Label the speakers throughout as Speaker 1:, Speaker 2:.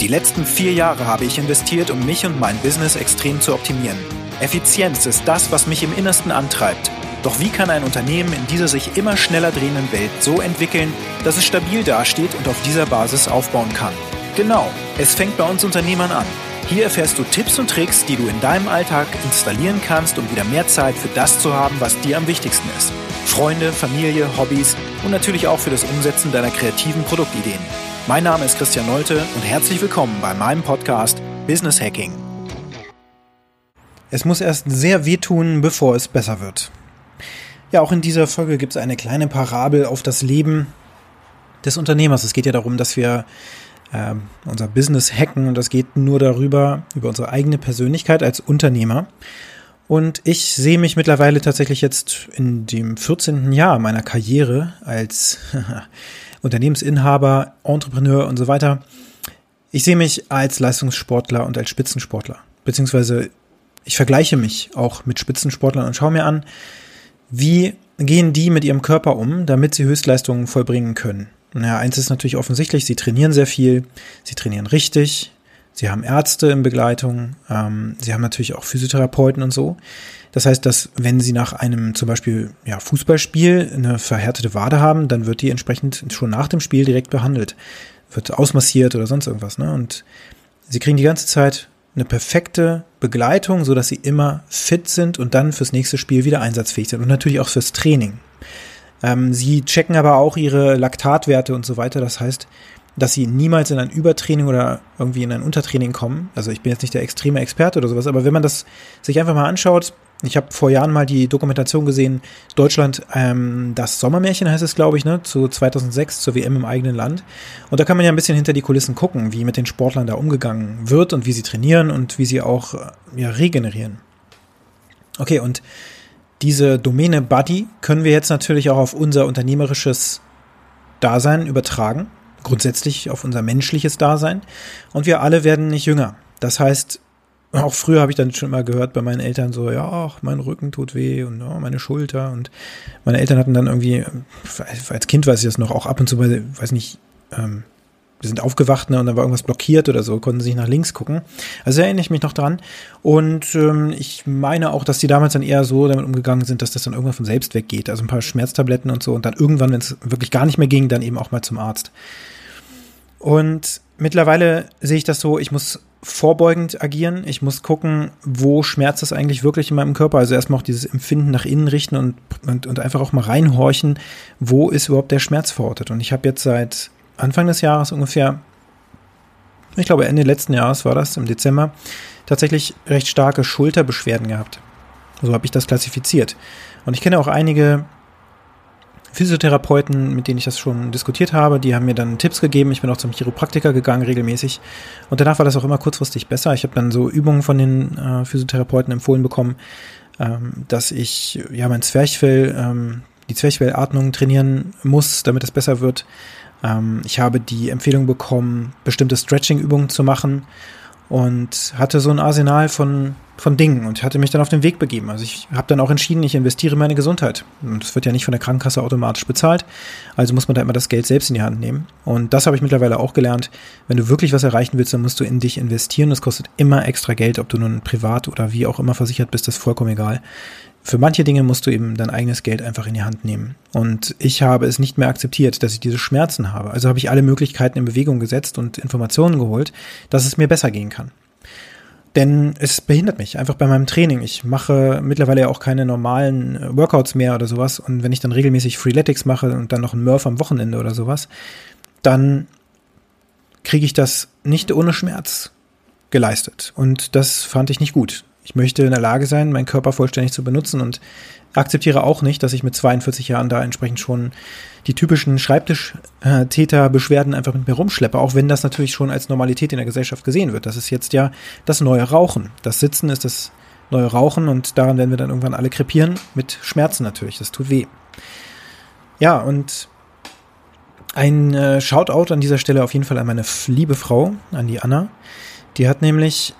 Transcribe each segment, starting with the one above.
Speaker 1: Die letzten vier Jahre habe ich investiert, um mich und mein Business extrem zu optimieren. Effizienz ist das, was mich im Innersten antreibt. Doch wie kann ein Unternehmen in dieser sich immer schneller drehenden Welt so entwickeln, dass es stabil dasteht und auf dieser Basis aufbauen kann? Genau, es fängt bei uns Unternehmern an. Hier erfährst du Tipps und Tricks, die du in deinem Alltag installieren kannst, um wieder mehr Zeit für das zu haben, was dir am wichtigsten ist. Freunde, Familie, Hobbys und natürlich auch für das Umsetzen deiner kreativen Produktideen. Mein Name ist Christian Nolte und herzlich willkommen bei meinem Podcast Business Hacking.
Speaker 2: Es muss erst sehr wehtun, bevor es besser wird. Ja, auch in dieser Folge gibt es eine kleine Parabel auf das Leben des Unternehmers. Es geht ja darum, dass wir äh, unser Business hacken und das geht nur darüber, über unsere eigene Persönlichkeit als Unternehmer. Und ich sehe mich mittlerweile tatsächlich jetzt in dem 14. Jahr meiner Karriere als Unternehmensinhaber, Entrepreneur und so weiter. Ich sehe mich als Leistungssportler und als Spitzensportler. Beziehungsweise ich vergleiche mich auch mit Spitzensportlern und schaue mir an, wie gehen die mit ihrem Körper um, damit sie Höchstleistungen vollbringen können. Naja, eins ist natürlich offensichtlich, sie trainieren sehr viel, sie trainieren richtig, sie haben Ärzte in Begleitung, ähm, sie haben natürlich auch Physiotherapeuten und so. Das heißt, dass wenn sie nach einem zum Beispiel ja, Fußballspiel eine verhärtete Wade haben, dann wird die entsprechend schon nach dem Spiel direkt behandelt, wird ausmassiert oder sonst irgendwas. Ne? Und sie kriegen die ganze Zeit eine perfekte Begleitung, so dass sie immer fit sind und dann fürs nächste Spiel wieder einsatzfähig sind und natürlich auch fürs Training. Ähm, sie checken aber auch ihre Laktatwerte und so weiter. Das heißt, dass sie niemals in ein Übertraining oder irgendwie in ein Untertraining kommen. Also ich bin jetzt nicht der extreme Experte oder sowas, aber wenn man das sich einfach mal anschaut, ich habe vor Jahren mal die Dokumentation gesehen, Deutschland, ähm, das Sommermärchen heißt es, glaube ich, ne, zu 2006 zur WM im eigenen Land. Und da kann man ja ein bisschen hinter die Kulissen gucken, wie mit den Sportlern da umgegangen wird und wie sie trainieren und wie sie auch äh, ja, regenerieren. Okay, und diese Domäne Buddy können wir jetzt natürlich auch auf unser unternehmerisches Dasein übertragen, grundsätzlich auf unser menschliches Dasein. Und wir alle werden nicht jünger. Das heißt, auch früher habe ich dann schon immer gehört bei meinen Eltern so, ja, ach, mein Rücken tut weh und oh, meine Schulter und meine Eltern hatten dann irgendwie, als Kind weiß ich das noch, auch ab und zu, weiß nicht, ähm, wir sind aufgewacht ne, und dann war irgendwas blockiert oder so, konnten sich nach links gucken. Also erinnere ich mich noch dran. Und ähm, ich meine auch, dass die damals dann eher so damit umgegangen sind, dass das dann irgendwann von selbst weggeht. Also ein paar Schmerztabletten und so und dann irgendwann, wenn es wirklich gar nicht mehr ging, dann eben auch mal zum Arzt. Und mittlerweile sehe ich das so, ich muss vorbeugend agieren. Ich muss gucken, wo schmerzt es eigentlich wirklich in meinem Körper. Also erstmal auch dieses Empfinden nach innen richten und, und, und einfach auch mal reinhorchen, wo ist überhaupt der Schmerz verortet. Und ich habe jetzt seit Anfang des Jahres ungefähr, ich glaube Ende letzten Jahres war das, im Dezember, tatsächlich recht starke Schulterbeschwerden gehabt. So habe ich das klassifiziert. Und ich kenne auch einige Physiotherapeuten, mit denen ich das schon diskutiert habe, die haben mir dann Tipps gegeben. Ich bin auch zum Chiropraktiker gegangen regelmäßig. Und danach war das auch immer kurzfristig besser. Ich habe dann so Übungen von den äh, Physiotherapeuten empfohlen bekommen, ähm, dass ich ja mein Zwerchfell, ähm, die Zwerchfellatmung trainieren muss, damit es besser wird. Ähm, ich habe die Empfehlung bekommen, bestimmte Stretching-Übungen zu machen und hatte so ein Arsenal von, von Dingen und hatte mich dann auf den Weg begeben. Also ich habe dann auch entschieden, ich investiere in meine Gesundheit. Und das wird ja nicht von der Krankenkasse automatisch bezahlt, also muss man da immer das Geld selbst in die Hand nehmen. Und das habe ich mittlerweile auch gelernt. Wenn du wirklich was erreichen willst, dann musst du in dich investieren. Das kostet immer extra Geld, ob du nun privat oder wie auch immer versichert bist, das ist vollkommen egal für manche Dinge musst du eben dein eigenes Geld einfach in die Hand nehmen. Und ich habe es nicht mehr akzeptiert, dass ich diese Schmerzen habe. Also habe ich alle Möglichkeiten in Bewegung gesetzt und Informationen geholt, dass es mir besser gehen kann. Denn es behindert mich einfach bei meinem Training. Ich mache mittlerweile ja auch keine normalen äh, Workouts mehr oder sowas. Und wenn ich dann regelmäßig Freeletics mache und dann noch einen Murph am Wochenende oder sowas, dann kriege ich das nicht ohne Schmerz geleistet. Und das fand ich nicht gut. Ich möchte in der Lage sein, meinen Körper vollständig zu benutzen und akzeptiere auch nicht, dass ich mit 42 Jahren da entsprechend schon die typischen Schreibtischtäterbeschwerden einfach mit mir rumschleppe, auch wenn das natürlich schon als Normalität in der Gesellschaft gesehen wird. Das ist jetzt ja das neue Rauchen. Das Sitzen ist das neue Rauchen und daran werden wir dann irgendwann alle krepieren, mit Schmerzen natürlich. Das tut weh. Ja, und ein äh, Shoutout an dieser Stelle auf jeden Fall an meine liebe Frau, an die Anna. Die hat nämlich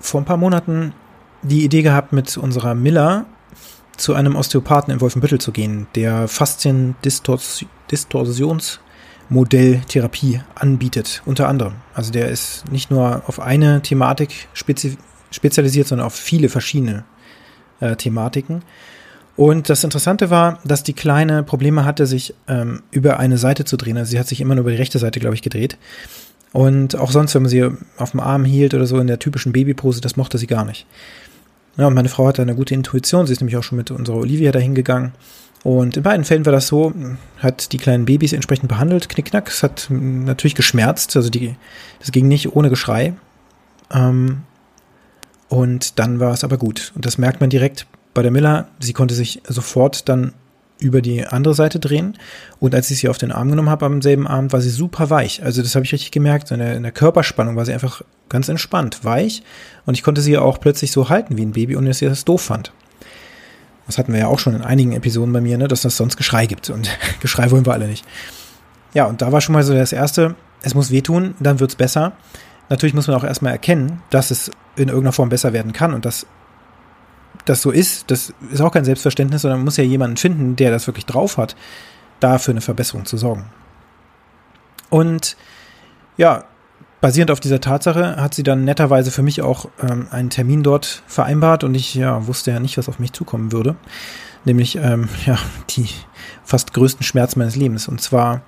Speaker 2: vor ein paar Monaten die Idee gehabt, mit unserer Miller zu einem Osteopathen in Wolfenbüttel zu gehen, der Fasziendistorsionsmedizin Modelltherapie anbietet, unter anderem. Also der ist nicht nur auf eine Thematik spezi spezialisiert, sondern auf viele verschiedene äh, Thematiken. Und das Interessante war, dass die Kleine Probleme hatte, sich ähm, über eine Seite zu drehen. Also sie hat sich immer nur über die rechte Seite, glaube ich, gedreht. Und auch sonst, wenn man sie auf dem Arm hielt oder so in der typischen Babypose, das mochte sie gar nicht. Ja, und meine Frau hatte eine gute Intuition. Sie ist nämlich auch schon mit unserer Olivia dahin gegangen. Und in beiden Fällen war das so, hat die kleinen Babys entsprechend behandelt, knickknack. Es hat natürlich geschmerzt, also die, das ging nicht ohne Geschrei. Ähm, und dann war es aber gut. Und das merkt man direkt bei der Miller. Sie konnte sich sofort dann über die andere Seite drehen. Und als ich sie auf den Arm genommen habe am selben Abend, war sie super weich. Also das habe ich richtig gemerkt. In der, in der, Körperspannung war sie einfach ganz entspannt, weich. Und ich konnte sie auch plötzlich so halten wie ein Baby, ohne dass sie das doof fand. Das hatten wir ja auch schon in einigen Episoden bei mir, ne, dass das sonst Geschrei gibt. Und Geschrei wollen wir alle nicht. Ja, und da war schon mal so das Erste, es muss wehtun, dann wird's besser. Natürlich muss man auch erstmal erkennen, dass es in irgendeiner Form besser werden kann und dass das so ist, das ist auch kein Selbstverständnis, sondern man muss ja jemanden finden, der das wirklich drauf hat, da für eine Verbesserung zu sorgen. Und ja, basierend auf dieser Tatsache hat sie dann netterweise für mich auch ähm, einen Termin dort vereinbart und ich ja, wusste ja nicht, was auf mich zukommen würde. Nämlich ähm, ja, die fast größten Schmerzen meines Lebens. Und zwar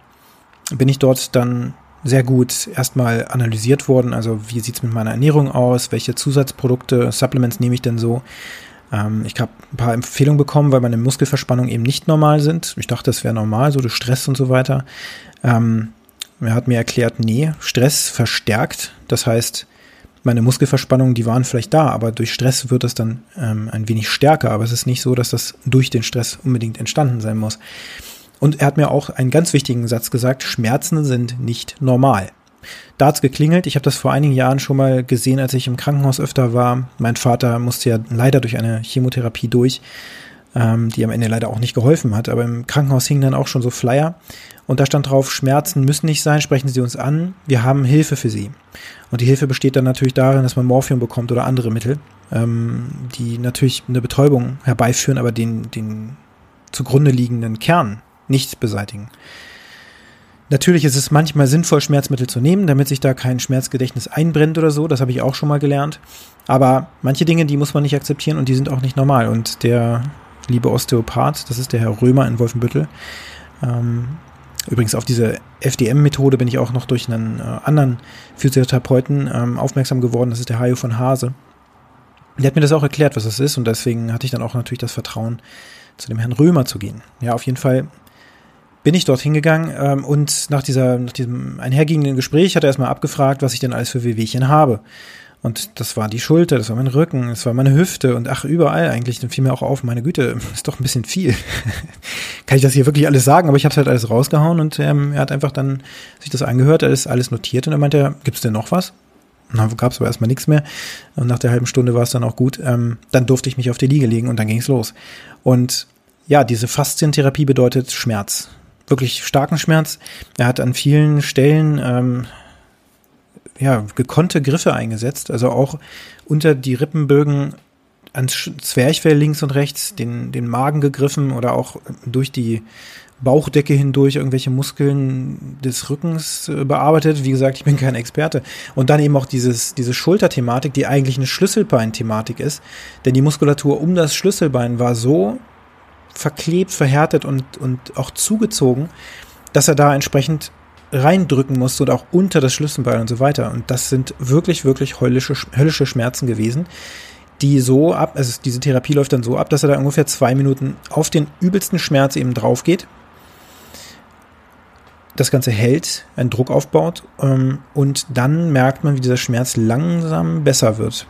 Speaker 2: bin ich dort dann sehr gut erstmal analysiert worden. Also wie sieht's mit meiner Ernährung aus? Welche Zusatzprodukte, Supplements nehme ich denn so? Ähm, ich habe ein paar Empfehlungen bekommen, weil meine Muskelverspannungen eben nicht normal sind. Ich dachte, das wäre normal, so durch Stress und so weiter. Ähm, er hat mir erklärt, nee, Stress verstärkt. Das heißt, meine Muskelverspannungen, die waren vielleicht da, aber durch Stress wird das dann ähm, ein wenig stärker. Aber es ist nicht so, dass das durch den Stress unbedingt entstanden sein muss. Und er hat mir auch einen ganz wichtigen Satz gesagt, Schmerzen sind nicht normal. Da hat's geklingelt. Ich habe das vor einigen Jahren schon mal gesehen, als ich im Krankenhaus öfter war. Mein Vater musste ja leider durch eine Chemotherapie durch, ähm, die am Ende leider auch nicht geholfen hat. Aber im Krankenhaus hingen dann auch schon so Flyer. Und da stand drauf, Schmerzen müssen nicht sein, sprechen Sie uns an, wir haben Hilfe für Sie. Und die Hilfe besteht dann natürlich darin, dass man Morphium bekommt oder andere Mittel, ähm, die natürlich eine Betäubung herbeiführen, aber den, den zugrunde liegenden Kern nicht beseitigen. Natürlich ist es manchmal sinnvoll, Schmerzmittel zu nehmen, damit sich da kein Schmerzgedächtnis einbrennt oder so. Das habe ich auch schon mal gelernt. Aber manche Dinge, die muss man nicht akzeptieren und die sind auch nicht normal. Und der liebe Osteopath, das ist der Herr Römer in Wolfenbüttel. Ähm, übrigens auf diese FDM-Methode bin ich auch noch durch einen äh, anderen Physiotherapeuten ähm, aufmerksam geworden. Das ist der Hajo von Hase. Der hat mir das auch erklärt, was das ist. Und deswegen hatte ich dann auch natürlich das Vertrauen, zu dem Herrn Römer zu gehen. Ja, auf jeden Fall bin ich dort hingegangen ähm, und nach, dieser, nach diesem einhergehenden Gespräch hat er erstmal abgefragt, was ich denn alles für Wehwehchen habe. Und das war die Schulter, das war mein Rücken, das war meine Hüfte und ach, überall eigentlich. Dann fiel mir auch auf, meine Güte, ist doch ein bisschen viel. Kann ich das hier wirklich alles sagen? Aber ich habe halt alles rausgehauen und ähm, er hat einfach dann sich das angehört, er ist alles notiert und er meinte, gibt's denn noch was? Und dann gab es aber erstmal nichts mehr. Und nach der halben Stunde war es dann auch gut. Ähm, dann durfte ich mich auf die Liege legen und dann ging es los. Und ja, diese Faszientherapie bedeutet Schmerz wirklich starken Schmerz. Er hat an vielen Stellen ähm, ja, gekonnte Griffe eingesetzt, also auch unter die Rippenbögen ans Zwerchfell links und rechts, den, den Magen gegriffen oder auch durch die Bauchdecke hindurch irgendwelche Muskeln des Rückens äh, bearbeitet. Wie gesagt, ich bin kein Experte. Und dann eben auch dieses, diese Schulterthematik, die eigentlich eine Schlüsselbein-Thematik ist. Denn die Muskulatur um das Schlüsselbein war so verklebt, verhärtet und, und auch zugezogen, dass er da entsprechend reindrücken musste und auch unter das Schlüsselbein und so weiter. Und das sind wirklich, wirklich höllische, höllische Schmerzen gewesen, die so ab, also diese Therapie läuft dann so ab, dass er da ungefähr zwei Minuten auf den übelsten Schmerz eben drauf geht. Das Ganze hält, einen Druck aufbaut ähm, und dann merkt man, wie dieser Schmerz langsam besser wird.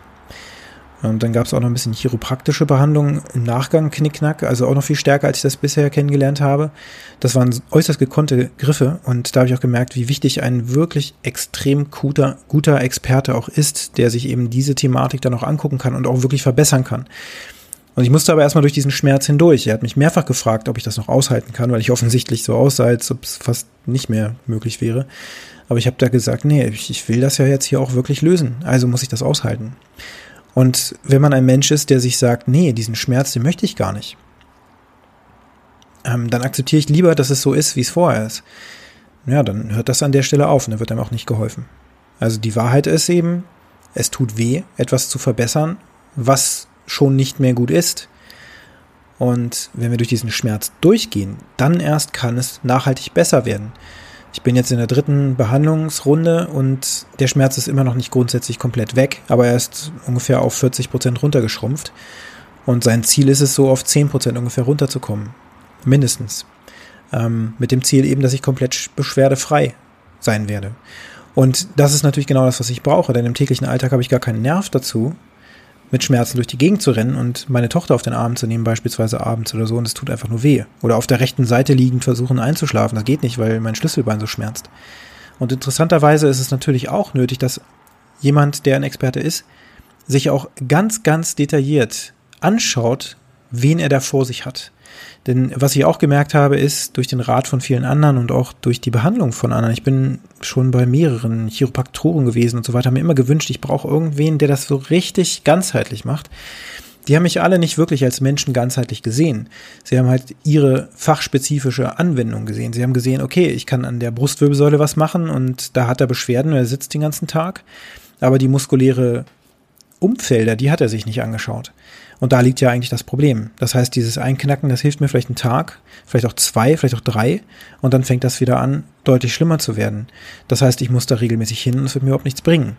Speaker 2: Und dann gab es auch noch ein bisschen chiropraktische Behandlung im Nachgang, Knickknack, also auch noch viel stärker, als ich das bisher kennengelernt habe. Das waren äußerst gekonnte Griffe und da habe ich auch gemerkt, wie wichtig ein wirklich extrem guter, guter Experte auch ist, der sich eben diese Thematik dann auch angucken kann und auch wirklich verbessern kann. Und ich musste aber erstmal durch diesen Schmerz hindurch. Er hat mich mehrfach gefragt, ob ich das noch aushalten kann, weil ich offensichtlich so aussah, als ob es fast nicht mehr möglich wäre. Aber ich habe da gesagt, nee, ich will das ja jetzt hier auch wirklich lösen. Also muss ich das aushalten. Und wenn man ein Mensch ist, der sich sagt, nee, diesen Schmerz, den möchte ich gar nicht, ähm, dann akzeptiere ich lieber, dass es so ist, wie es vorher ist. ja, dann hört das an der Stelle auf und dann wird einem auch nicht geholfen. Also die Wahrheit ist eben, es tut weh, etwas zu verbessern, was schon nicht mehr gut ist. Und wenn wir durch diesen Schmerz durchgehen, dann erst kann es nachhaltig besser werden. Ich bin jetzt in der dritten Behandlungsrunde und der Schmerz ist immer noch nicht grundsätzlich komplett weg, aber er ist ungefähr auf 40 Prozent runtergeschrumpft. Und sein Ziel ist es, so auf 10 Prozent ungefähr runterzukommen. Mindestens. Ähm, mit dem Ziel eben, dass ich komplett beschwerdefrei sein werde. Und das ist natürlich genau das, was ich brauche, denn im täglichen Alltag habe ich gar keinen Nerv dazu, mit Schmerzen durch die Gegend zu rennen und meine Tochter auf den Arm zu nehmen, beispielsweise abends oder so, und es tut einfach nur weh. Oder auf der rechten Seite liegend versuchen einzuschlafen. Das geht nicht, weil mein Schlüsselbein so schmerzt. Und interessanterweise ist es natürlich auch nötig, dass jemand, der ein Experte ist, sich auch ganz, ganz detailliert anschaut, wen er da vor sich hat. Denn was ich auch gemerkt habe, ist durch den Rat von vielen anderen und auch durch die Behandlung von anderen. Ich bin schon bei mehreren Chiropraktoren gewesen und so weiter, mir immer gewünscht, ich brauche irgendwen, der das so richtig ganzheitlich macht. Die haben mich alle nicht wirklich als Menschen ganzheitlich gesehen. Sie haben halt ihre fachspezifische Anwendung gesehen. Sie haben gesehen, okay, ich kann an der Brustwirbelsäule was machen und da hat er Beschwerden, er sitzt den ganzen Tag. Aber die muskuläre Umfelder, die hat er sich nicht angeschaut. Und da liegt ja eigentlich das Problem. Das heißt, dieses Einknacken, das hilft mir vielleicht einen Tag, vielleicht auch zwei, vielleicht auch drei. Und dann fängt das wieder an, deutlich schlimmer zu werden. Das heißt, ich muss da regelmäßig hin und es wird mir überhaupt nichts bringen.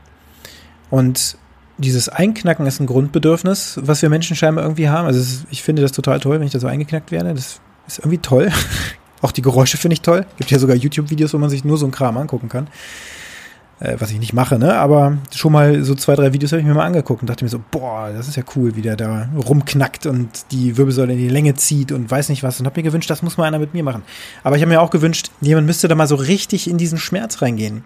Speaker 2: Und dieses Einknacken ist ein Grundbedürfnis, was wir Menschen scheinbar irgendwie haben. Also ist, ich finde das total toll, wenn ich da so eingeknackt werde. Das ist irgendwie toll. auch die Geräusche finde ich toll. Gibt ja sogar YouTube-Videos, wo man sich nur so einen Kram angucken kann äh, was ich nicht mache, ne? Aber schon mal so zwei, drei Videos habe ich mir mal angeguckt und dachte mir so, boah, das ist ja cool, wie der da rumknackt und die Wirbelsäule in die Länge zieht und weiß nicht was. Und habe mir gewünscht, das muss mal einer mit mir machen. Aber ich habe mir auch gewünscht, jemand müsste da mal so richtig in diesen Schmerz reingehen.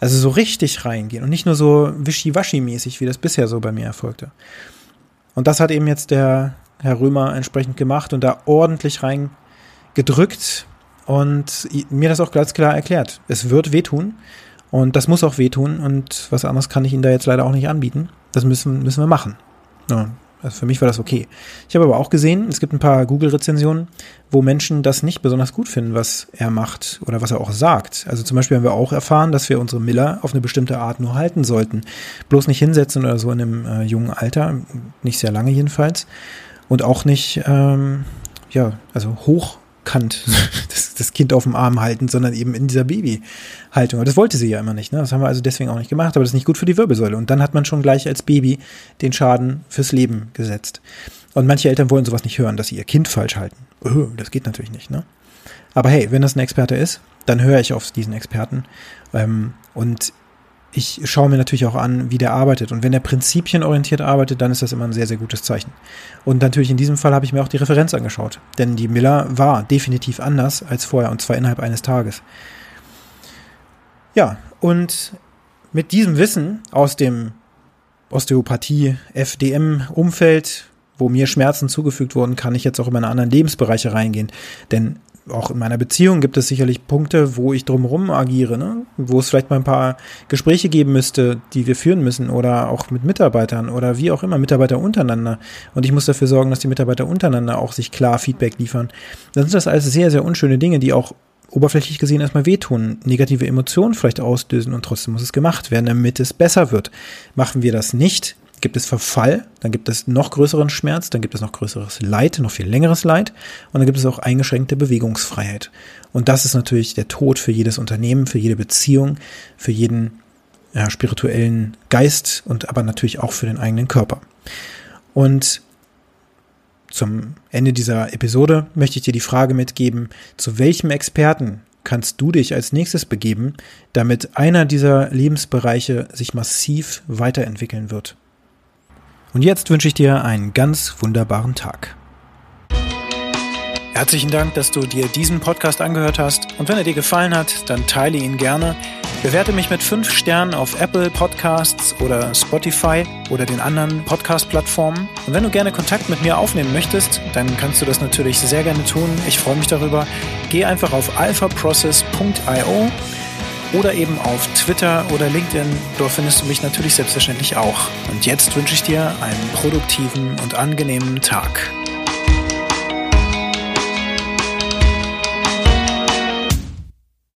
Speaker 2: Also so richtig reingehen und nicht nur so wischiwaschi-mäßig, wie das bisher so bei mir erfolgte. Und das hat eben jetzt der Herr Römer entsprechend gemacht und da ordentlich reingedrückt und mir das auch ganz klar erklärt. Es wird wehtun. Und das muss auch wehtun und was anderes kann ich Ihnen da jetzt leider auch nicht anbieten. Das müssen, müssen wir machen. Ja, also für mich war das okay. Ich habe aber auch gesehen, es gibt ein paar Google-Rezensionen, wo Menschen das nicht besonders gut finden, was er macht oder was er auch sagt. Also zum Beispiel haben wir auch erfahren, dass wir unsere Miller auf eine bestimmte Art nur halten sollten. Bloß nicht hinsetzen oder so in einem äh, jungen Alter, nicht sehr lange jedenfalls. Und auch nicht, ähm, ja, also hoch Kant das, das, Kind auf dem Arm halten, sondern eben in dieser Babyhaltung. Aber das wollte sie ja immer nicht. Ne? Das haben wir also deswegen auch nicht gemacht, aber das ist nicht gut für die Wirbelsäule. Und dann hat man schon gleich als Baby den Schaden fürs Leben gesetzt. Und manche Eltern wollen sowas nicht hören, dass sie ihr Kind falsch halten. Oh, das geht natürlich nicht. Ne? Aber hey, wenn das ein Experte ist, dann höre ich auf diesen Experten. Ähm, und ich schaue mir natürlich auch an, wie der arbeitet. Und wenn er prinzipienorientiert arbeitet, dann ist das immer ein sehr, sehr gutes Zeichen. Und natürlich in diesem Fall habe ich mir auch die Referenz angeschaut. Denn die Miller war definitiv anders als vorher, und zwar innerhalb eines Tages. Ja, und mit diesem Wissen aus dem Osteopathie, FDM-Umfeld, wo mir Schmerzen zugefügt wurden, kann ich jetzt auch in meine anderen Lebensbereiche reingehen. Denn auch in meiner Beziehung gibt es sicherlich Punkte, wo ich drumherum agiere, ne? wo es vielleicht mal ein paar Gespräche geben müsste, die wir führen müssen oder auch mit Mitarbeitern oder wie auch immer, Mitarbeiter untereinander. Und ich muss dafür sorgen, dass die Mitarbeiter untereinander auch sich klar Feedback liefern. Dann sind das alles sehr, sehr unschöne Dinge, die auch oberflächlich gesehen erstmal wehtun, negative Emotionen vielleicht auslösen und trotzdem muss es gemacht werden, damit es besser wird. Machen wir das nicht, gibt es Verfall, dann gibt es noch größeren Schmerz, dann gibt es noch größeres Leid, noch viel längeres Leid und dann gibt es auch eingeschränkte Bewegungsfreiheit. Und das ist natürlich der Tod für jedes Unternehmen, für jede Beziehung, für jeden ja, spirituellen Geist und aber natürlich auch für den eigenen Körper. Und zum Ende dieser Episode möchte ich dir die Frage mitgeben, zu welchem Experten kannst du dich als nächstes begeben, damit einer dieser Lebensbereiche sich massiv weiterentwickeln wird. Und jetzt wünsche ich dir einen ganz wunderbaren Tag. Herzlichen Dank, dass du dir diesen Podcast angehört hast. Und wenn er dir gefallen hat, dann teile ihn gerne. Bewerte mich mit fünf Sternen auf Apple Podcasts oder Spotify oder den anderen Podcast-Plattformen. Und wenn du gerne Kontakt mit mir aufnehmen möchtest, dann kannst du das natürlich sehr gerne tun. Ich freue mich darüber. Geh einfach auf alphaprocess.io oder eben auf Twitter oder LinkedIn. Dort findest du mich natürlich selbstverständlich auch. Und jetzt wünsche ich dir einen produktiven und angenehmen Tag.